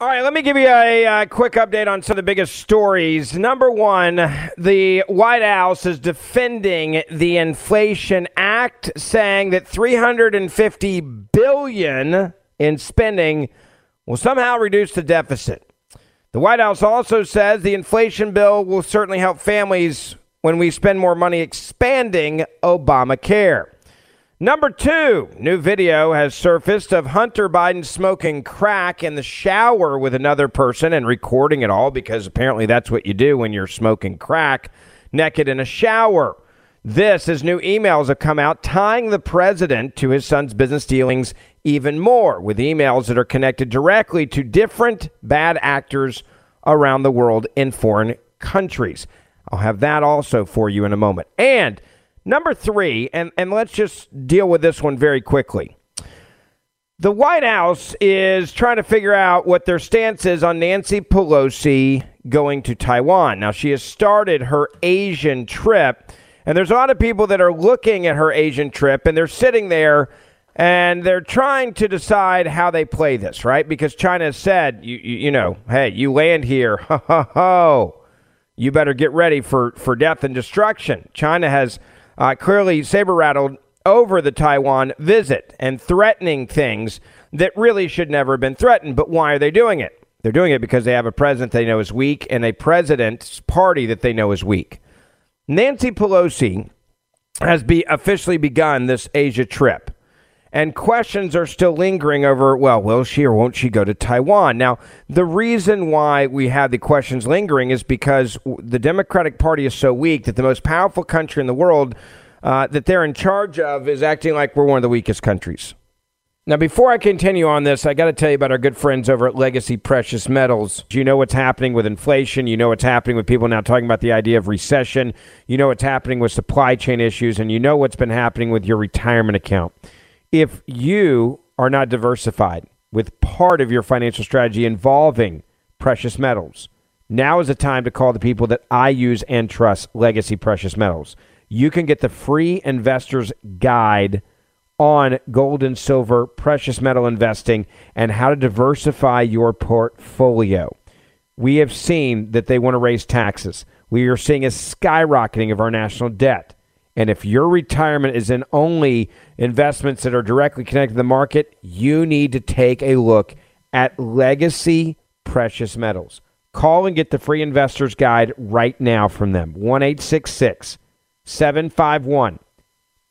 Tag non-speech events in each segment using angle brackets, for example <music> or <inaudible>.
All right, let me give you a, a, quick update on some of the biggest stories. Number one, the White House is defending the Inflation Act, saying that 350 billion in spending will somehow reduce the deficit. The White House also says the inflation bill will certainly help families when we spend more money expanding Obamacare. Number two, new video has surfaced of Hunter Biden smoking crack in the shower with another person and recording it all because apparently that's what you do when you're smoking crack naked in a shower. This, as new emails have come out tying the president to his son's business dealings even more, with emails that are connected directly to different bad actors around the world in foreign countries. I'll have that also for you in a moment. And Number three, and, and let's just deal with this one very quickly. The White House is trying to figure out what their stance is on Nancy Pelosi going to Taiwan. Now, she has started her Asian trip, and there's a lot of people that are looking at her Asian trip, and they're sitting there and they're trying to decide how they play this, right? Because China has said, you, you, you know, hey, you land here, <laughs> ho, ho, ho, you better get ready for, for death and destruction. China has uh, clearly saber rattled over the Taiwan visit and threatening things that really should never have been threatened. But why are they doing it? They're doing it because they have a president they know is weak and a president's party that they know is weak. Nancy Pelosi has be officially begun this Asia trip. And questions are still lingering over, well, will she or won't she go to Taiwan? Now, the reason why we have the questions lingering is because the Democratic Party is so weak that the most powerful country in the world uh, that they're in charge of is acting like we're one of the weakest countries. Now, before I continue on this, I got to tell you about our good friends over at Legacy Precious Metals. You know what's happening with inflation. You know what's happening with people now talking about the idea of recession. You know what's happening with supply chain issues. And you know what's been happening with your retirement account. If you are not diversified with part of your financial strategy involving precious metals, now is the time to call the people that I use and trust, Legacy Precious Metals. You can get the free investor's guide on gold and silver, precious metal investing, and how to diversify your portfolio. We have seen that they want to raise taxes. We are seeing a skyrocketing of our national debt. And if your retirement is in only investments that are directly connected to the market, you need to take a look at Legacy Precious Metals. Call and get the free investor's guide right now from them. 1 751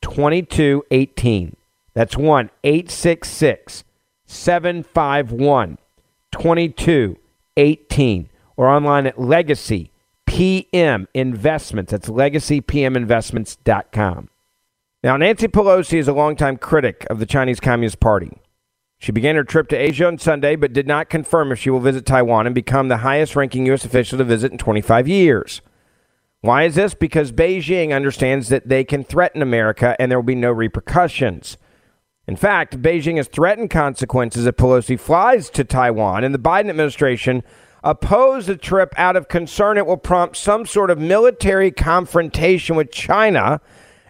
2218. That's 1 866 751 2218 or online at Legacy PM Investments. That's legacypminvestments.com. Now, Nancy Pelosi is a longtime critic of the Chinese Communist Party. She began her trip to Asia on Sunday, but did not confirm if she will visit Taiwan and become the highest ranking U.S. official to visit in 25 years. Why is this? Because Beijing understands that they can threaten America and there will be no repercussions. In fact, Beijing has threatened consequences if Pelosi flies to Taiwan, and the Biden administration opposed the trip out of concern it will prompt some sort of military confrontation with China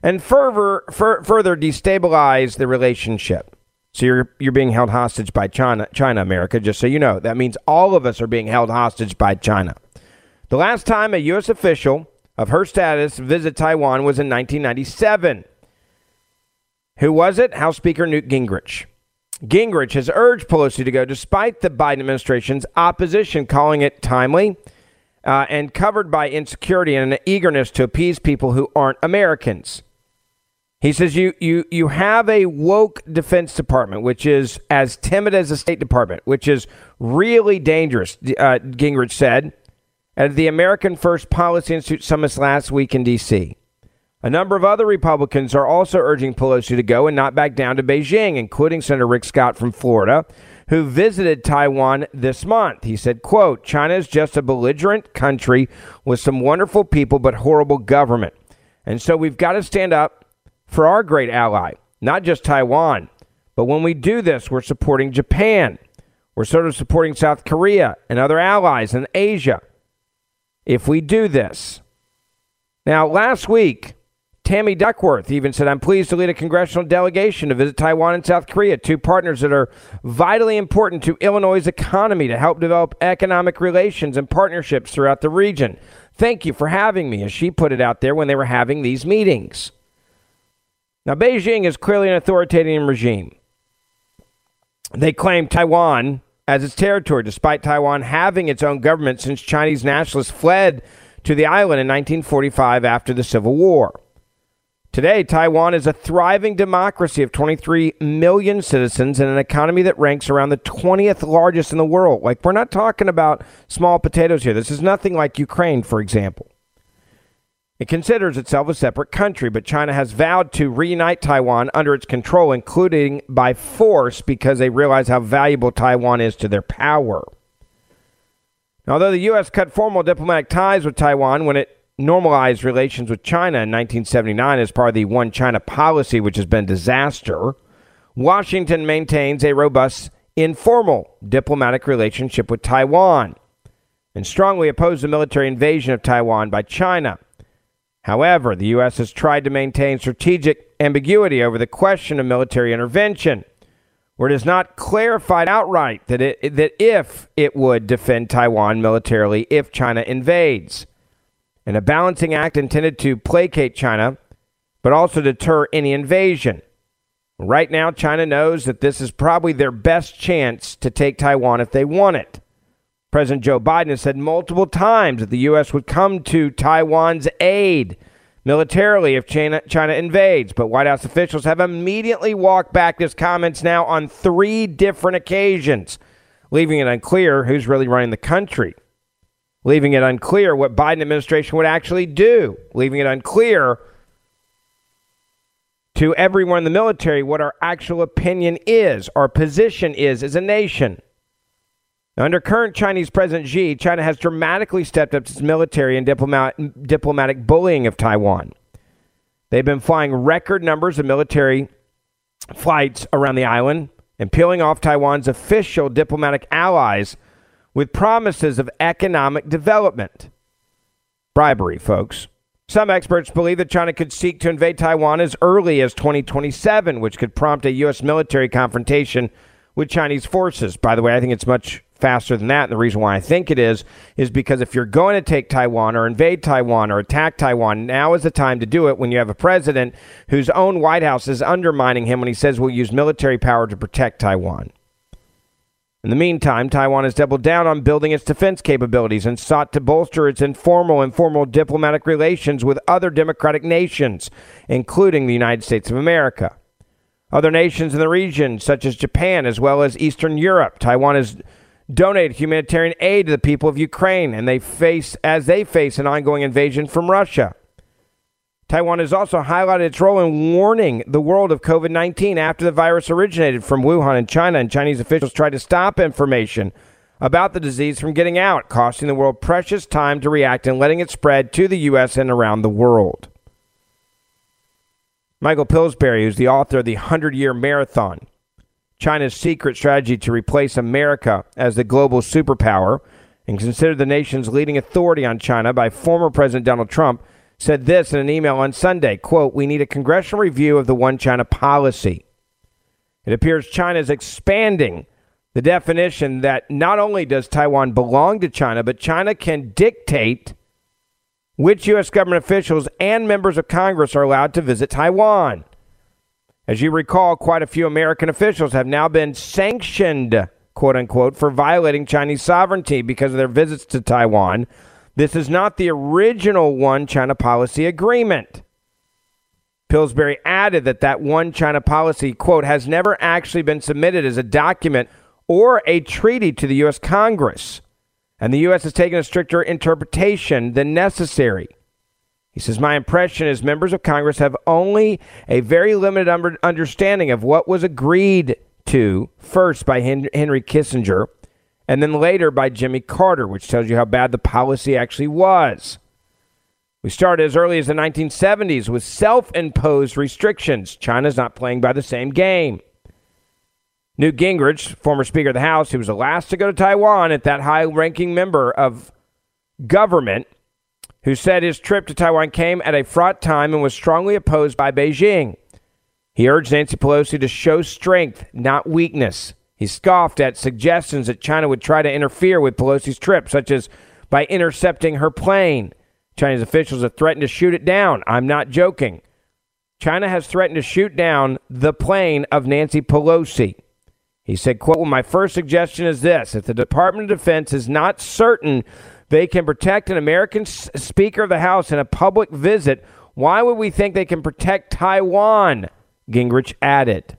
and further, fur, further destabilize the relationship. So you're you're being held hostage by China, China, America. Just so you know, that means all of us are being held hostage by China. The last time a U.S. official of her status visited Taiwan was in 1997. Who was it? House Speaker Newt Gingrich. Gingrich has urged Pelosi to go despite the Biden administration's opposition, calling it timely uh, and covered by insecurity and an eagerness to appease people who aren't Americans. He says you you you have a woke Defense Department, which is as timid as the State Department, which is really dangerous. Uh, Gingrich said at the American First Policy Institute summit last week in D.C. A number of other Republicans are also urging Pelosi to go and not back down to Beijing, including Senator Rick Scott from Florida, who visited Taiwan this month. He said, quote, China is just a belligerent country with some wonderful people but horrible government. And so we've got to stand up for our great ally, not just Taiwan. But when we do this, we're supporting Japan. We're sort of supporting South Korea and other allies in Asia. If we do this. Now, last week, Tammy Duckworth even said, I'm pleased to lead a congressional delegation to visit Taiwan and South Korea, two partners that are vitally important to Illinois' economy to help develop economic relations and partnerships throughout the region. Thank you for having me, as she put it out there when they were having these meetings. Now, Beijing is clearly an authoritarian regime. They claim Taiwan as its territory, despite Taiwan having its own government since Chinese nationalists fled to the island in 1945 after the Civil War. Today, Taiwan is a thriving democracy of 23 million citizens and an economy that ranks around the 20th largest in the world. Like, we're not talking about small potatoes here. This is nothing like Ukraine, for example. It considers itself a separate country, but China has vowed to reunite Taiwan under its control, including by force, because they realize how valuable Taiwan is to their power. Although the U.S. cut formal diplomatic ties with Taiwan when it normalized relations with China in 1979 as part of the One China policy, which has been disaster, Washington maintains a robust informal diplomatic relationship with Taiwan and strongly opposed the military invasion of Taiwan by China. However, the U.S. has tried to maintain strategic ambiguity over the question of military intervention, where it is not clarified outright that, it, that if it would defend Taiwan militarily if China invades. In a balancing act intended to placate China, but also deter any invasion. Right now, China knows that this is probably their best chance to take Taiwan if they want it. President Joe Biden has said multiple times that the U.S. would come to Taiwan's aid militarily if China, China invades, but White House officials have immediately walked back his comments now on three different occasions, leaving it unclear who's really running the country, leaving it unclear what Biden administration would actually do, leaving it unclear to everyone in the military what our actual opinion is, our position is as a nation. Under current Chinese President Xi, China has dramatically stepped up its military and diplomat, diplomatic bullying of Taiwan. They've been flying record numbers of military flights around the island and peeling off Taiwan's official diplomatic allies with promises of economic development. Bribery, folks. Some experts believe that China could seek to invade Taiwan as early as 2027, which could prompt a U.S. military confrontation with Chinese forces. By the way, I think it's much faster than that. And the reason why I think it is, is because if you're going to take Taiwan or invade Taiwan or attack Taiwan, now is the time to do it when you have a president whose own White House is undermining him when he says we'll use military power to protect Taiwan. In the meantime, Taiwan has doubled down on building its defense capabilities and sought to bolster its informal and formal diplomatic relations with other democratic nations, including the United States of America. Other nations in the region, such as Japan as well as Eastern Europe, Taiwan has donated humanitarian aid to the people of Ukraine, and they face as they face an ongoing invasion from Russia. Taiwan has also highlighted its role in warning the world of COVID 19 after the virus originated from Wuhan in China, and Chinese officials tried to stop information about the disease from getting out, costing the world precious time to react and letting it spread to the U.S. and around the world. Michael Pillsbury, who's the author of The 100 Year Marathon China's Secret Strategy to Replace America as the Global Superpower, and considered the nation's leading authority on China by former President Donald Trump, said this in an email on Sunday, quote, "We need a congressional review of the one China policy." It appears China is expanding the definition that not only does Taiwan belong to China, but China can dictate which U.S. government officials and members of Congress are allowed to visit Taiwan. As you recall, quite a few American officials have now been sanctioned, quote unquote, for violating Chinese sovereignty because of their visits to Taiwan this is not the original one China policy agreement. Pillsbury added that that one China policy, quote, has never actually been submitted as a document or a treaty to the U.S. Congress. And the U.S. has taken a stricter interpretation than necessary. He says, My impression is members of Congress have only a very limited understanding of what was agreed to first by Henry Kissinger and then later by Jimmy Carter, which tells you how bad the policy actually was. We started as early as the 1970s with self imposed restrictions. China's not playing by the same game. Newt Gingrich, former Speaker of the House, who was the last to go to Taiwan at that high ranking member of government, who said his trip to Taiwan came at a fraught time and was strongly opposed by Beijing. He urged Nancy Pelosi to show strength, not weakness. He scoffed at suggestions that China would try to interfere with Pelosi's trip, such as by intercepting her plane. Chinese officials have threatened to shoot it down. I'm not joking. China has threatened to shoot down the plane of Nancy Pelosi. He said, quote, well, my first suggestion is this. If the Department of Defense is not certain they can protect an American Speaker of the House in a public visit, why would we think they can protect Taiwan? Gingrich added.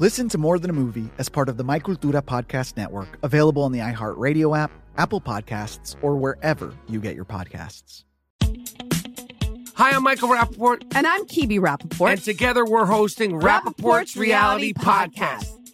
Listen to More Than a Movie as part of the My Cultura Podcast Network, available on the iHeartRadio app, Apple Podcasts, or wherever you get your podcasts. Hi, I'm Michael Rapaport. And I'm Kibi Rapaport. And together we're hosting Rapaport's, Rapaport's Reality, Reality Podcast. Podcast.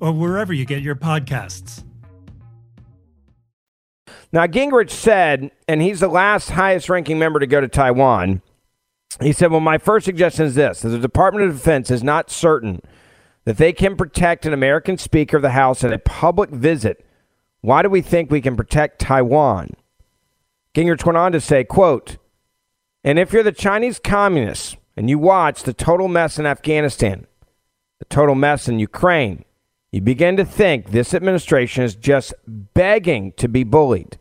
or wherever you get your podcasts. Now, Gingrich said, and he's the last highest ranking member to go to Taiwan he said, Well, my first suggestion is this the Department of Defense is not certain that they can protect an American Speaker of the House at a public visit. Why do we think we can protect Taiwan? Gingrich went on to say, quote, and if you're the Chinese communists and you watch the total mess in Afghanistan, the total mess in Ukraine, you begin to think this administration is just begging to be bullied.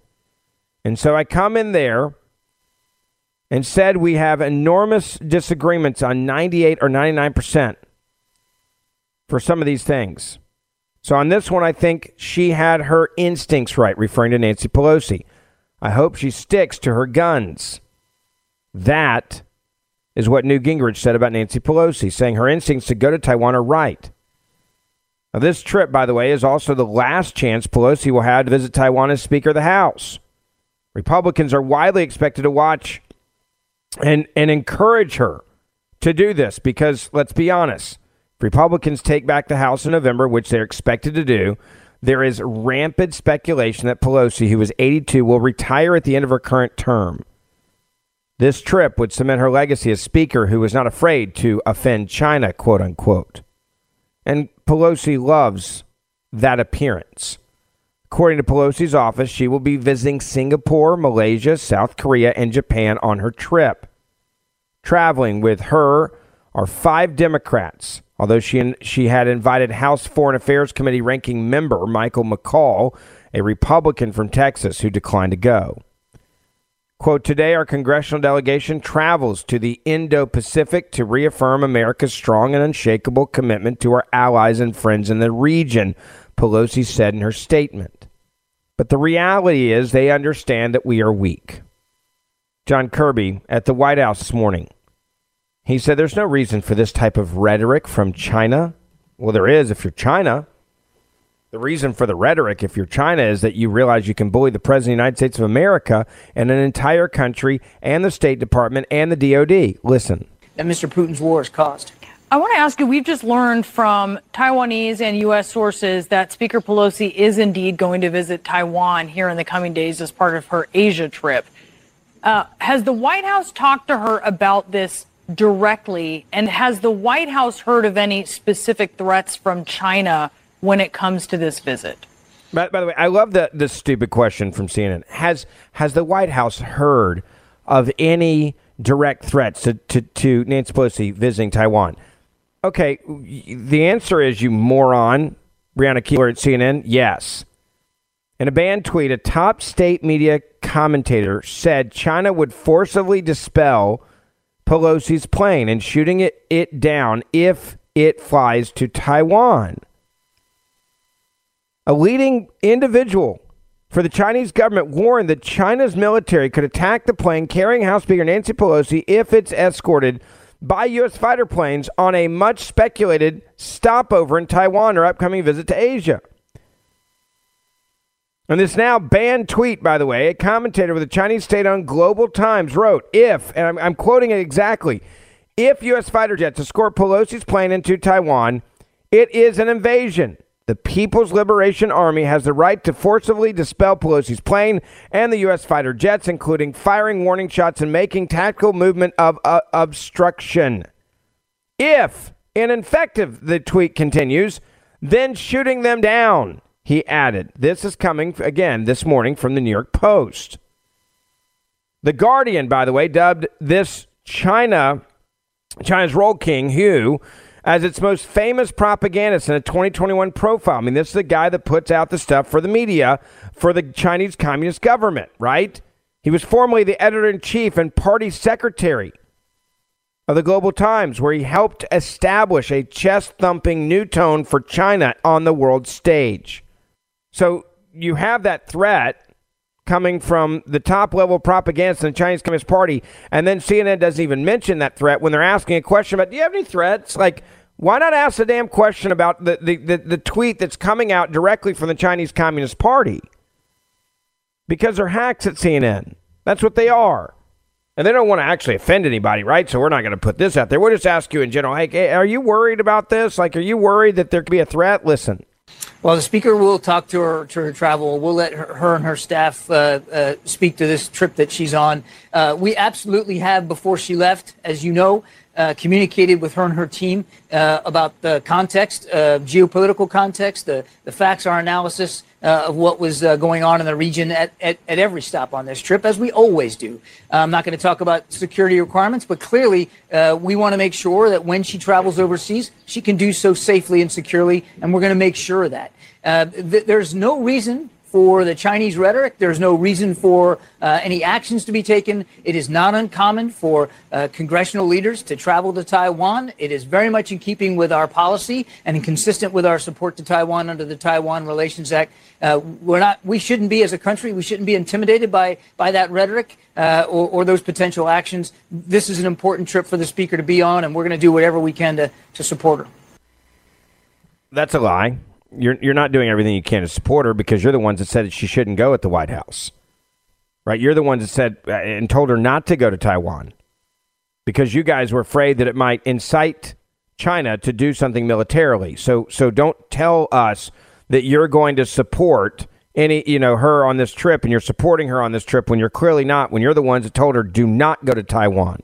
And so I come in there and said we have enormous disagreements on 98 or 99% for some of these things. So on this one, I think she had her instincts right, referring to Nancy Pelosi. I hope she sticks to her guns. That is what Newt Gingrich said about Nancy Pelosi, saying her instincts to go to Taiwan are right. Now, this trip, by the way, is also the last chance Pelosi will have to visit Taiwan as Speaker of the House. Republicans are widely expected to watch and and encourage her to do this because let's be honest, if Republicans take back the House in November, which they're expected to do. There is rampant speculation that Pelosi, who is 82, will retire at the end of her current term. This trip would cement her legacy as Speaker who was not afraid to offend China, quote unquote. And Pelosi loves that appearance. According to Pelosi's office, she will be visiting Singapore, Malaysia, South Korea, and Japan on her trip. Traveling with her are five Democrats, although she, she had invited House Foreign Affairs Committee ranking member Michael McCaul, a Republican from Texas, who declined to go. Quote, today our congressional delegation travels to the Indo Pacific to reaffirm America's strong and unshakable commitment to our allies and friends in the region, Pelosi said in her statement. But the reality is they understand that we are weak. John Kirby at the White House this morning. He said there's no reason for this type of rhetoric from China. Well, there is if you're China. The reason for the rhetoric, if you're China, is that you realize you can bully the President of the United States of America and an entire country and the State Department and the DOD. Listen. That Mr. Putin's war has caused. I want to ask you we've just learned from Taiwanese and U.S. sources that Speaker Pelosi is indeed going to visit Taiwan here in the coming days as part of her Asia trip. Uh, has the White House talked to her about this directly? And has the White House heard of any specific threats from China when it comes to this visit? By, by the way, I love the, the stupid question from CNN. Has, has the White House heard of any direct threats to, to, to Nancy Pelosi visiting Taiwan? Okay, the answer is you moron, Brianna Keilar at CNN. Yes. In a banned tweet, a top state media commentator said China would forcibly dispel Pelosi's plane and shooting it, it down if it flies to Taiwan. A leading individual for the Chinese government warned that China's military could attack the plane carrying House Speaker Nancy Pelosi if it's escorted by U.S. fighter planes on a much speculated stopover in Taiwan or upcoming visit to Asia. And this now banned tweet, by the way, a commentator with the Chinese state owned Global Times wrote, if, and I'm, I'm quoting it exactly, if U.S. fighter jets escort Pelosi's plane into Taiwan, it is an invasion. The People's Liberation Army has the right to forcibly dispel Pelosi's plane and the U.S. fighter jets, including firing warning shots and making tactical movement of uh, obstruction. If ineffective, the tweet continues, then shooting them down, he added. This is coming, again, this morning from the New York Post. The Guardian, by the way, dubbed this China China's role king, Hu, as its most famous propagandist in a 2021 profile. I mean, this is the guy that puts out the stuff for the media for the Chinese Communist government, right? He was formerly the editor in chief and party secretary of the Global Times, where he helped establish a chest thumping new tone for China on the world stage. So you have that threat coming from the top level propagandists in the Chinese Communist Party, and then CNN doesn't even mention that threat when they're asking a question about, do you have any threats? Like, why not ask the damn question about the, the, the, the tweet that's coming out directly from the Chinese Communist Party? Because they're hacks at CNN. That's what they are. And they don't want to actually offend anybody, right? So we're not going to put this out there. We'll just ask you in general, hey, are you worried about this? Like, are you worried that there could be a threat? Listen, well, the speaker will talk to her to her travel. We'll let her, her and her staff uh, uh, speak to this trip that she's on. Uh, we absolutely have, before she left, as you know, uh, communicated with her and her team uh, about the context, uh, geopolitical context, the, the facts, our analysis uh, of what was uh, going on in the region at, at, at, every stop on this trip, as we always do. I'm not going to talk about security requirements, but clearly we want to make sure that when she travels overseas, she can do so safely and securely, and we're going to make sure of that. Th- there's no reason for the Chinese rhetoric. There's no reason for uh, any actions to be taken. It is not uncommon for uh, congressional leaders to travel to Taiwan. It is very much in keeping with our policy and consistent with our support to Taiwan under the Taiwan Relations Act. Uh, we're not. We shouldn't be as a country. We shouldn't be intimidated by by that rhetoric uh, or, or those potential actions. This is an important trip for the speaker to be on, and we're going to do whatever we can to to support her. That's a lie you're you're not doing everything you can to support her because you're the ones that said that she shouldn't go at the White House, right? You're the ones that said uh, and told her not to go to Taiwan because you guys were afraid that it might incite China to do something militarily. So so don't tell us that you're going to support any you know her on this trip and you're supporting her on this trip when you're clearly not. When you're the ones that told her do not go to Taiwan.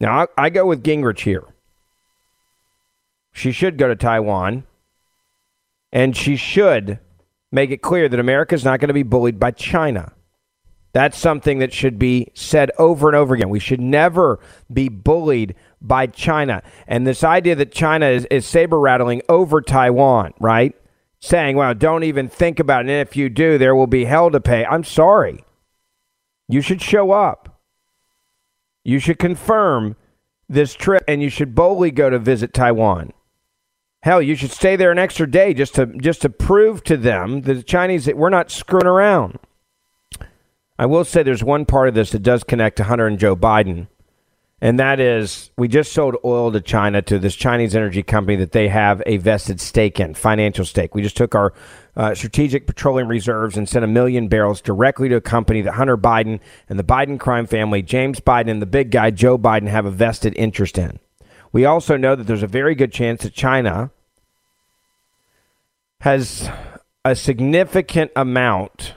Now I, I go with Gingrich here. She should go to Taiwan and she should make it clear that America is not going to be bullied by China. That's something that should be said over and over again. We should never be bullied by China. And this idea that China is, is saber rattling over Taiwan, right? Saying, well, don't even think about it. And if you do, there will be hell to pay. I'm sorry. You should show up. You should confirm this trip and you should boldly go to visit Taiwan. Hell, you should stay there an extra day just to just to prove to them the Chinese that we're not screwing around. I will say there's one part of this that does connect to Hunter and Joe Biden, and that is we just sold oil to China to this Chinese energy company that they have a vested stake in, financial stake. We just took our uh, strategic petroleum reserves and sent a million barrels directly to a company that Hunter Biden and the Biden crime family, James Biden and the big guy Joe Biden, have a vested interest in. We also know that there's a very good chance that China has a significant amount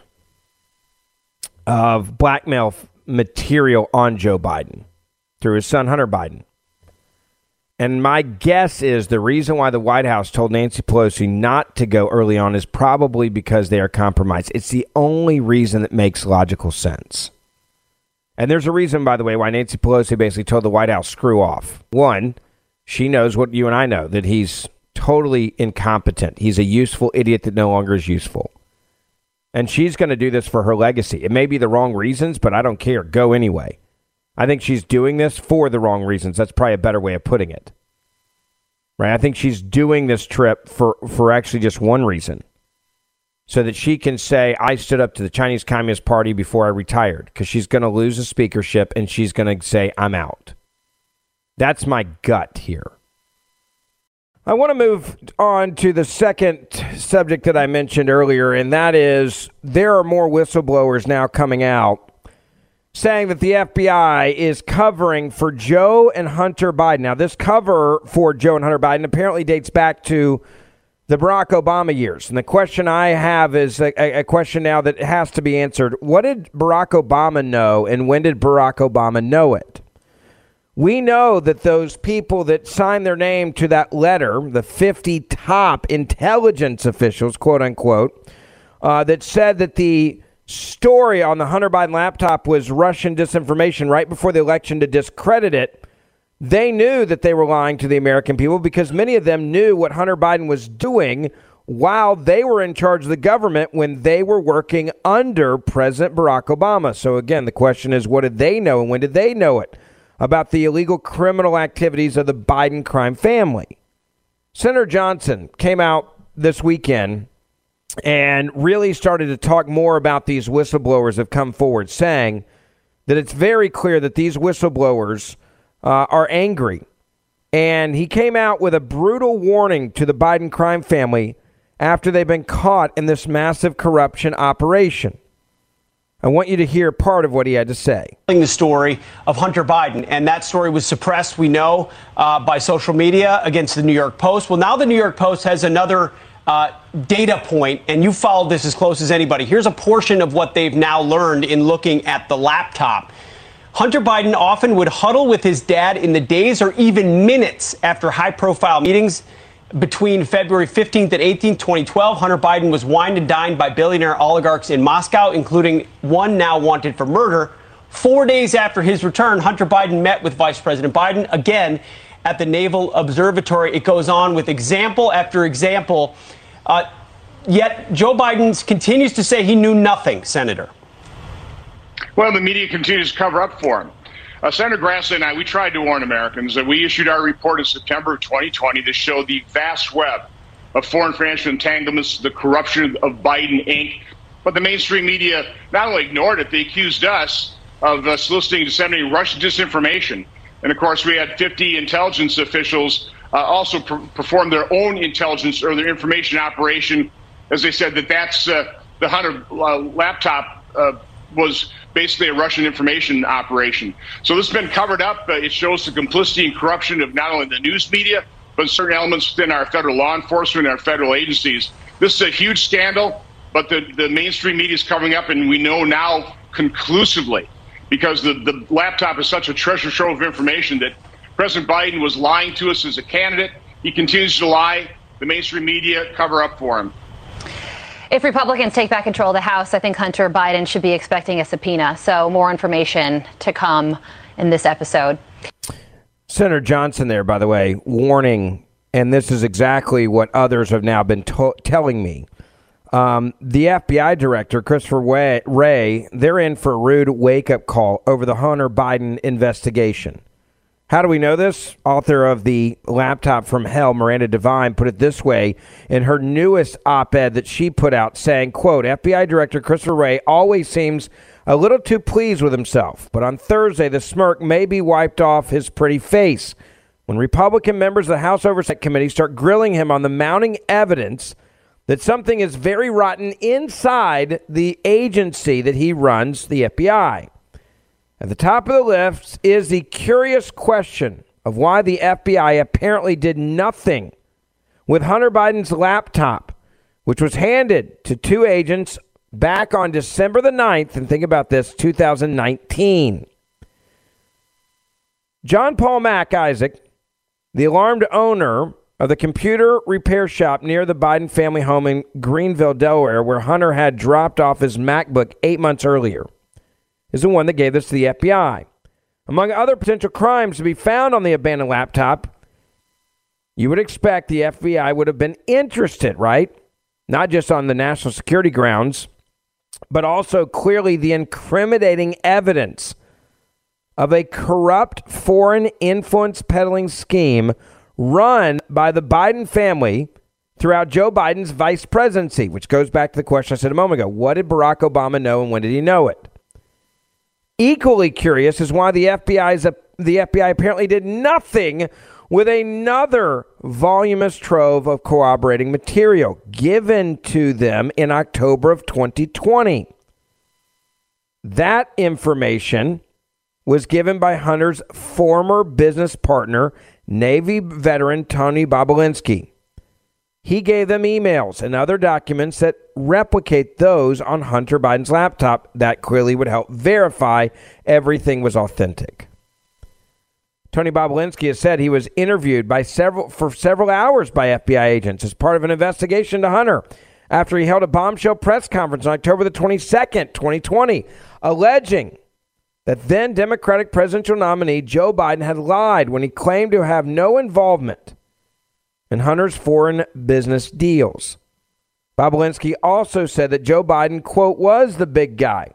of blackmail material on Joe Biden through his son Hunter Biden. And my guess is the reason why the White House told Nancy Pelosi not to go early on is probably because they are compromised. It's the only reason that makes logical sense. And there's a reason, by the way, why Nancy Pelosi basically told the White House, screw off. One, she knows what you and I know that he's totally incompetent. He's a useful idiot that no longer is useful. And she's going to do this for her legacy. It may be the wrong reasons, but I don't care. Go anyway. I think she's doing this for the wrong reasons. That's probably a better way of putting it. Right? I think she's doing this trip for, for actually just one reason so that she can say, I stood up to the Chinese Communist Party before I retired, because she's going to lose a speakership and she's going to say, I'm out. That's my gut here. I want to move on to the second subject that I mentioned earlier, and that is there are more whistleblowers now coming out saying that the FBI is covering for Joe and Hunter Biden. Now, this cover for Joe and Hunter Biden apparently dates back to the Barack Obama years. And the question I have is a, a, question now that has to be answered. What did Barack Obama know, and when did Barack Obama know it? We know that those people that signed their name to that letter, the 50 top intelligence officials, quote unquote, uh, that said that the story on the Hunter Biden laptop was Russian disinformation right before the election to discredit it, they knew that they were lying to the American people because many of them knew what Hunter Biden was doing while they were in charge of the government when they were working under President Barack Obama. So, again, the question is what did they know and when did they know it about the illegal criminal activities of the Biden crime family? Senator Johnson came out this weekend and really started to talk more about these whistleblowers have come forward, saying that it's very clear that these whistleblowers uh, are angry. And he came out with a brutal warning to the Biden crime family after they've been caught in this massive corruption operation. I want you to hear part of what he had to say. The story of Hunter Biden, and that story was suppressed, we know, uh, by social media against the New York Post. Well, now the New York Post has another uh, data point, and you followed this as close as anybody. Here's a portion of what they've now learned in looking at the laptop. Hunter Biden often would huddle with his dad in the days or even minutes after high profile meetings. Between February 15th and 18th, 2012, Hunter Biden was wined and dined by billionaire oligarchs in Moscow, including one now wanted for murder. Four days after his return, Hunter Biden met with Vice President Biden again at the Naval Observatory. It goes on with example after example. Uh, yet Joe Biden continues to say he knew nothing, Senator. Well, the media continues to cover up for him. Uh, Senator Grassley and I, we tried to warn Americans that we issued our report in September of 2020 that showed the vast web of foreign financial entanglements, the corruption of Biden Inc. But the mainstream media not only ignored it, they accused us of uh, soliciting and disseminating Russian disinformation. And of course, we had 50 intelligence officials uh, also pr- perform their own intelligence or their information operation, as they said that that's uh, the Hunter uh, laptop uh, was basically a Russian information operation. So this has been covered up. Uh, it shows the complicity and corruption of not only the news media, but certain elements within our federal law enforcement and our federal agencies. This is a huge scandal, but the, the mainstream media is covering up, and we know now conclusively because the, the laptop is such a treasure trove of information that President Biden was lying to us as a candidate. He continues to lie. The mainstream media cover up for him. If Republicans take back control of the House, I think Hunter Biden should be expecting a subpoena. So, more information to come in this episode. Senator Johnson, there, by the way, warning, and this is exactly what others have now been to- telling me. Um, the FBI director, Christopher Wray, they're in for a rude wake up call over the Hunter Biden investigation. How do we know this? Author of the Laptop from Hell, Miranda Devine, put it this way in her newest op-ed that she put out, saying, quote, FBI Director Christopher Wray always seems a little too pleased with himself, but on Thursday the smirk may be wiped off his pretty face when Republican members of the House Oversight Committee start grilling him on the mounting evidence that something is very rotten inside the agency that he runs, the FBI. At the top of the list is the curious question of why the FBI apparently did nothing with Hunter Biden's laptop, which was handed to two agents back on December the 9th, and think about this 2019. John Paul Mac Isaac, the alarmed owner of the computer repair shop near the Biden family home in Greenville, Delaware, where Hunter had dropped off his MacBook eight months earlier is the one that gave this to the FBI. Among other potential crimes to be found on the abandoned laptop, you would expect the FBI would have been interested, right? Not just on the national security grounds, but also clearly the incriminating evidence of a corrupt foreign influence peddling scheme run by the Biden family throughout Joe Biden's vice presidency, which goes back to the question I said a moment ago. What did Barack Obama know and when did he know it? Equally curious is why the FBI's the FBI apparently did nothing with another voluminous trove of corroborating material given to them in October of 2020. That information was given by Hunter's former business partner, Navy veteran Tony Bobulinski. He gave them emails and other documents that replicate those on Hunter Biden's laptop that clearly would help verify everything was authentic. Tony Bobulinski has said he was interviewed by several for several hours by FBI agents as part of an investigation to Hunter after he held a bombshell press conference on October the 22nd, 2020, alleging that then Democratic presidential nominee Joe Biden had lied when he claimed to have no involvement in Hunter's foreign business deals. Bobulinski also said that Joe Biden, quote, was the big guy,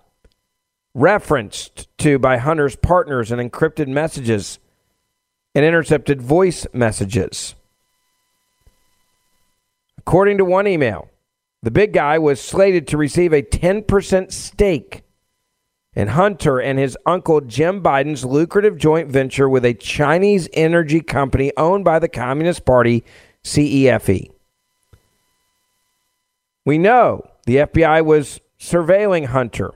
referenced to by Hunter's partners in encrypted messages and intercepted voice messages. According to one email, the big guy was slated to receive a 10% stake in Hunter and his uncle Jim Biden's lucrative joint venture with a Chinese energy company owned by the Communist Party, CEFC. We know the FBI was surveilling Hunter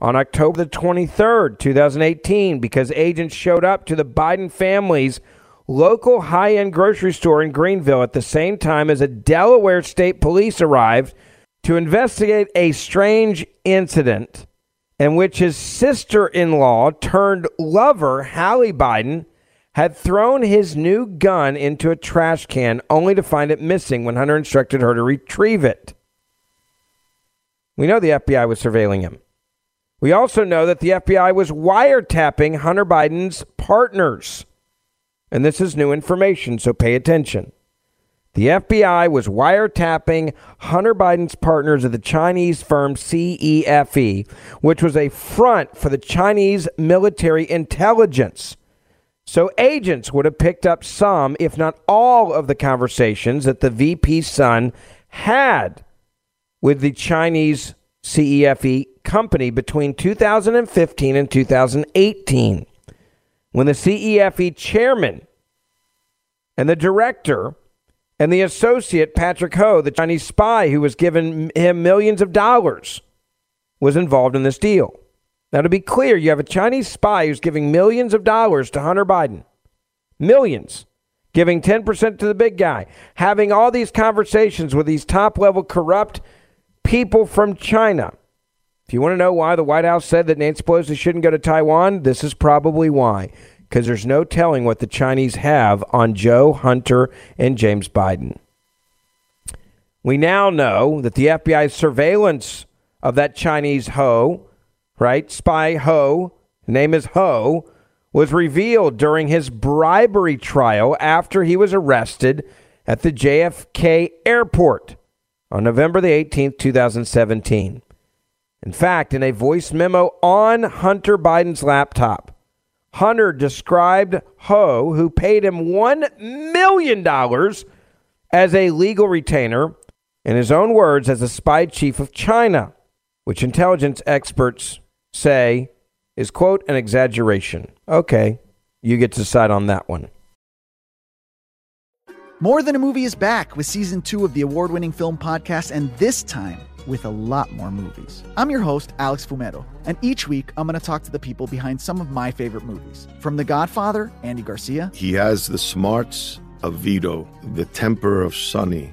on October the 23rd, 2018, because agents showed up to the Biden family's local high end grocery store in Greenville at the same time as a Delaware state police arrived to investigate a strange incident in which his sister in law turned lover, Hallie Biden, had thrown his new gun into a trash can only to find it missing when Hunter instructed her to retrieve it. We know the FBI was surveilling him. We also know that the FBI was wiretapping Hunter Biden's partners. And this is new information, so pay attention. The FBI was wiretapping Hunter Biden's partners of the Chinese firm CEFC, which was a front for the Chinese military intelligence so agents would have picked up some, if not all, of the conversations that the VP's son had with the Chinese CEFC company between 2015 and 2018, when the CEFC chairman and the director and the associate, Patrick Ho, the Chinese spy who was giving him millions of dollars, was involved in this deal. Now, to be clear, you have a Chinese spy who's giving millions of dollars to Hunter Biden. Millions. Giving 10% to the big guy. Having all these conversations with these top level corrupt people from China. If you want to know why the White House said that Nancy Pelosi shouldn't go to Taiwan, this is probably why. Because there's no telling what the Chinese have on Joe, Hunter, and James Biden. We now know that the FBI's surveillance of that Chinese hoe right? Spy Ho, name is Ho, was revealed during his bribery trial after he was arrested at the JFK airport on November the 18th, 2017. In fact, in a voice memo on Hunter Biden's laptop, Hunter described Ho, who paid him $1 million as a legal retainer, in his own words, as a spy chief of China, which intelligence experts say is, quote, an exaggeration. Okay, you get to decide on that one. More Than a Movie is back with season two of the award winning film podcast, and this time with a lot more movies. I'm your host, Alex Fumero, and each week I'm going to talk to the people behind some of my favorite movies. From The Godfather, Andy Garcia. He has the smarts of Vito, the temper of Sonny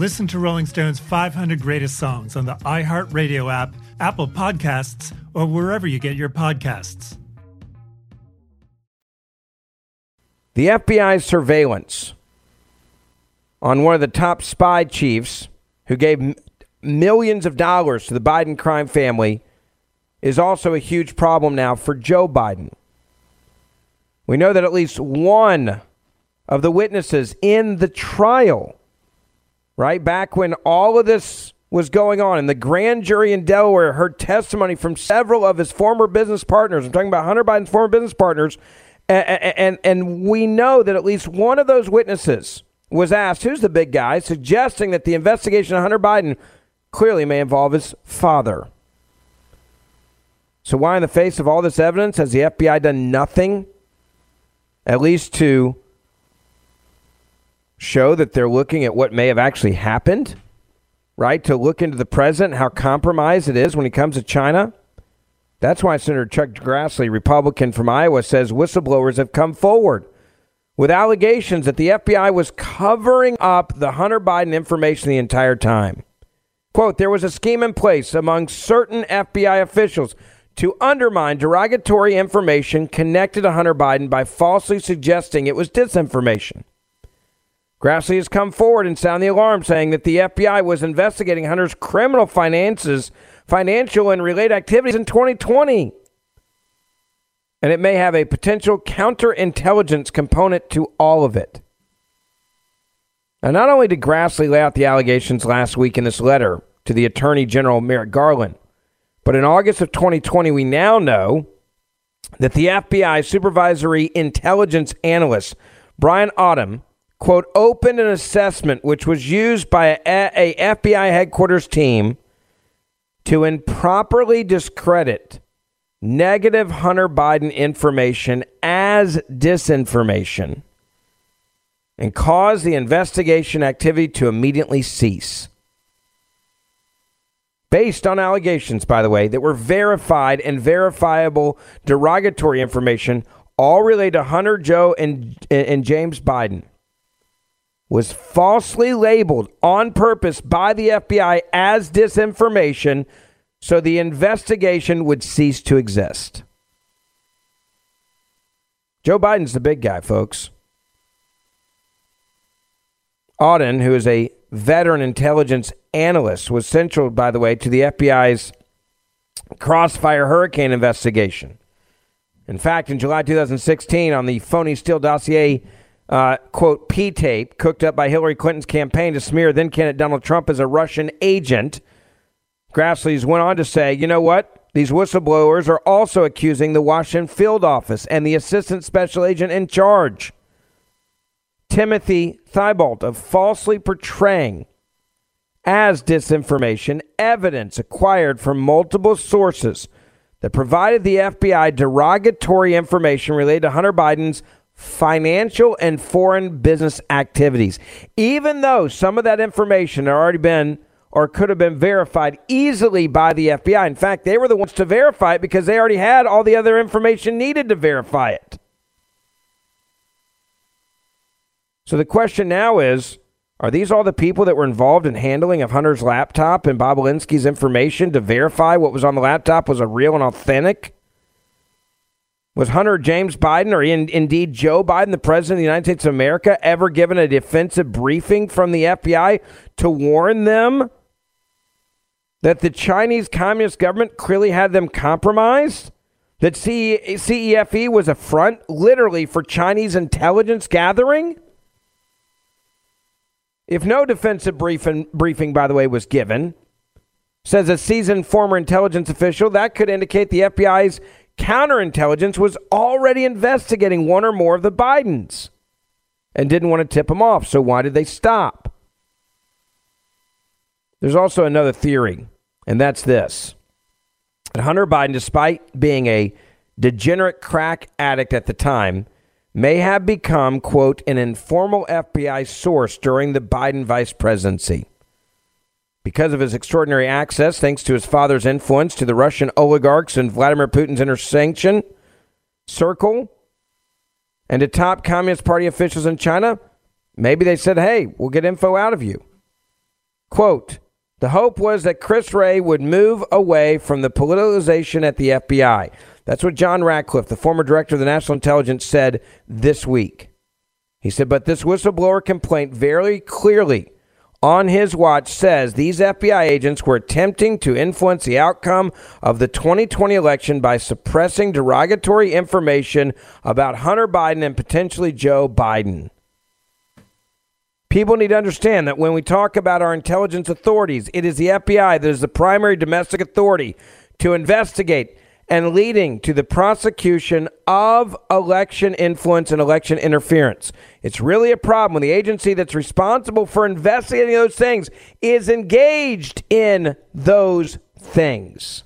Listen to Rolling Stone's 500 Greatest Songs on the iHeartRadio app, Apple Podcasts, or wherever you get your podcasts. The FBI's surveillance on one of the top spy chiefs who gave millions of dollars to the Biden crime family is also a huge problem now for Joe Biden. We know that at least one of the witnesses in the trial, right back when all of this was going on, and the grand jury in Delaware heard testimony from several of his former business partners. I'm talking about Hunter Biden's former business partners. And, and, and we know that at least one of those witnesses was asked, who's the big guy, suggesting that the investigation of Hunter Biden clearly may involve his father. So, why, in the face of all this evidence, has the FBI done nothing, at least to show that they're looking at what may have actually happened? Right? To look into the president, how compromised it is when it comes to China? That's why Senator Chuck Grassley, Republican from Iowa, says whistleblowers have come forward with allegations that the FBI was covering up the Hunter Biden information the entire time. Quote, there was a scheme in place among certain FBI officials to undermine derogatory information connected to Hunter Biden by falsely suggesting it was disinformation. Grassley has come forward and sounded the alarm, saying that the FBI was investigating Hunter's criminal finances, financial and related activities in 2020. And it may have a potential counterintelligence component to all of it. Now, not only did Grassley lay out the allegations last week in this letter to the Attorney General Merrick Garland, but in August of 2020, we now know that the FBI supervisory intelligence analyst, Brian Auten, quote, opened an assessment which was used by a, a FBI headquarters team to improperly discredit negative Hunter Biden information as disinformation and cause the investigation activity to immediately cease. based on allegations, by the way, that were verified and verifiable derogatory information, all related to Hunter, Joe, and, and James Biden, was falsely labeled on purpose by the FBI as disinformation so the investigation would cease to exist. Joe Biden's the big guy, folks. Auten, who is a veteran intelligence analyst, was central, by the way, to the FBI's Crossfire Hurricane investigation. In fact, in July 2016, on the phony Steele dossier, uh, quote, P tape cooked up by Hillary Clinton's campaign to smear then candidate Donald Trump as a Russian agent, Grassley's went on to say, you know what? These whistleblowers are also accusing the Washington field office and the assistant special agent in charge Timothy Thibault of falsely portraying as disinformation evidence acquired from multiple sources that provided the FBI derogatory information related to Hunter Biden's financial and foreign business activities. Even though some of that information had already been or could have been verified easily by the FBI. In fact, they were the ones to verify it because they already had all the other information needed to verify it. So the question now is are these all the people that were involved in handling of Hunter's laptop and Bobulinski's information to verify what was on the laptop was a real and authentic? Was Hunter James Biden or in, indeed Joe Biden, the President of the United States of America, ever given a defensive briefing from the FBI to warn them that the Chinese Communist government clearly had them compromised? That CEFC was a front literally for Chinese intelligence gathering? If no defensive briefing, briefing, by the way, was given, says a seasoned former intelligence official, that could indicate the FBI's counterintelligence was already investigating one or more of the Bidens and didn't want to tip them off. So why did they stop? There's also another theory, and that's this. Hunter Biden, despite being a degenerate crack addict at the time, may have become, quote, an informal FBI source during the Biden vice presidency. Because of his extraordinary access, thanks to his father's influence to the Russian oligarchs and Vladimir Putin's inner sanction circle, and to top Communist Party officials in China, maybe they said, hey, we'll get info out of you. Quote, the hope was that Chris Wray would move away from the politicization at the FBI. That's what John Ratcliffe, the former director of the National Intelligence, said this week. He said, but this whistleblower complaint very clearly on his watch says these FBI agents were attempting to influence the outcome of the 2020 election by suppressing derogatory information about Hunter Biden and potentially Joe Biden. People need to understand that when we talk about our intelligence authorities, it is the FBI that is the primary domestic authority to investigate and leading to the prosecution of election influence and election interference. It's really a problem when the agency that's responsible for investigating those things is engaged in those things.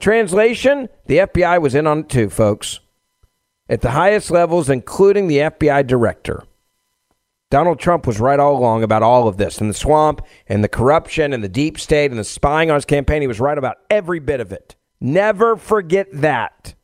Translation The FBI was in on it too, folks, at the highest levels, including the FBI director. Donald Trump was right all along about all of this and the swamp and the corruption and the deep state and the spying on his campaign. He was right about every bit of it. Never forget that.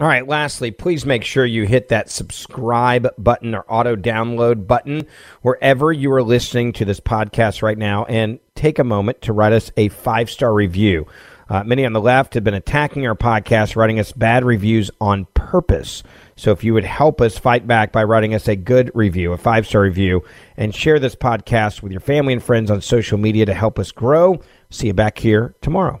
All right, lastly, please make sure you hit that subscribe button or auto download button wherever you are listening to this podcast right now and take a moment to write us a five star review. Uh, many on the left have been attacking our podcast, writing us bad reviews on purpose. So if you would help us fight back by writing us a good review, a five star review, and share this podcast with your family and friends on social media to help us grow, see you back here tomorrow.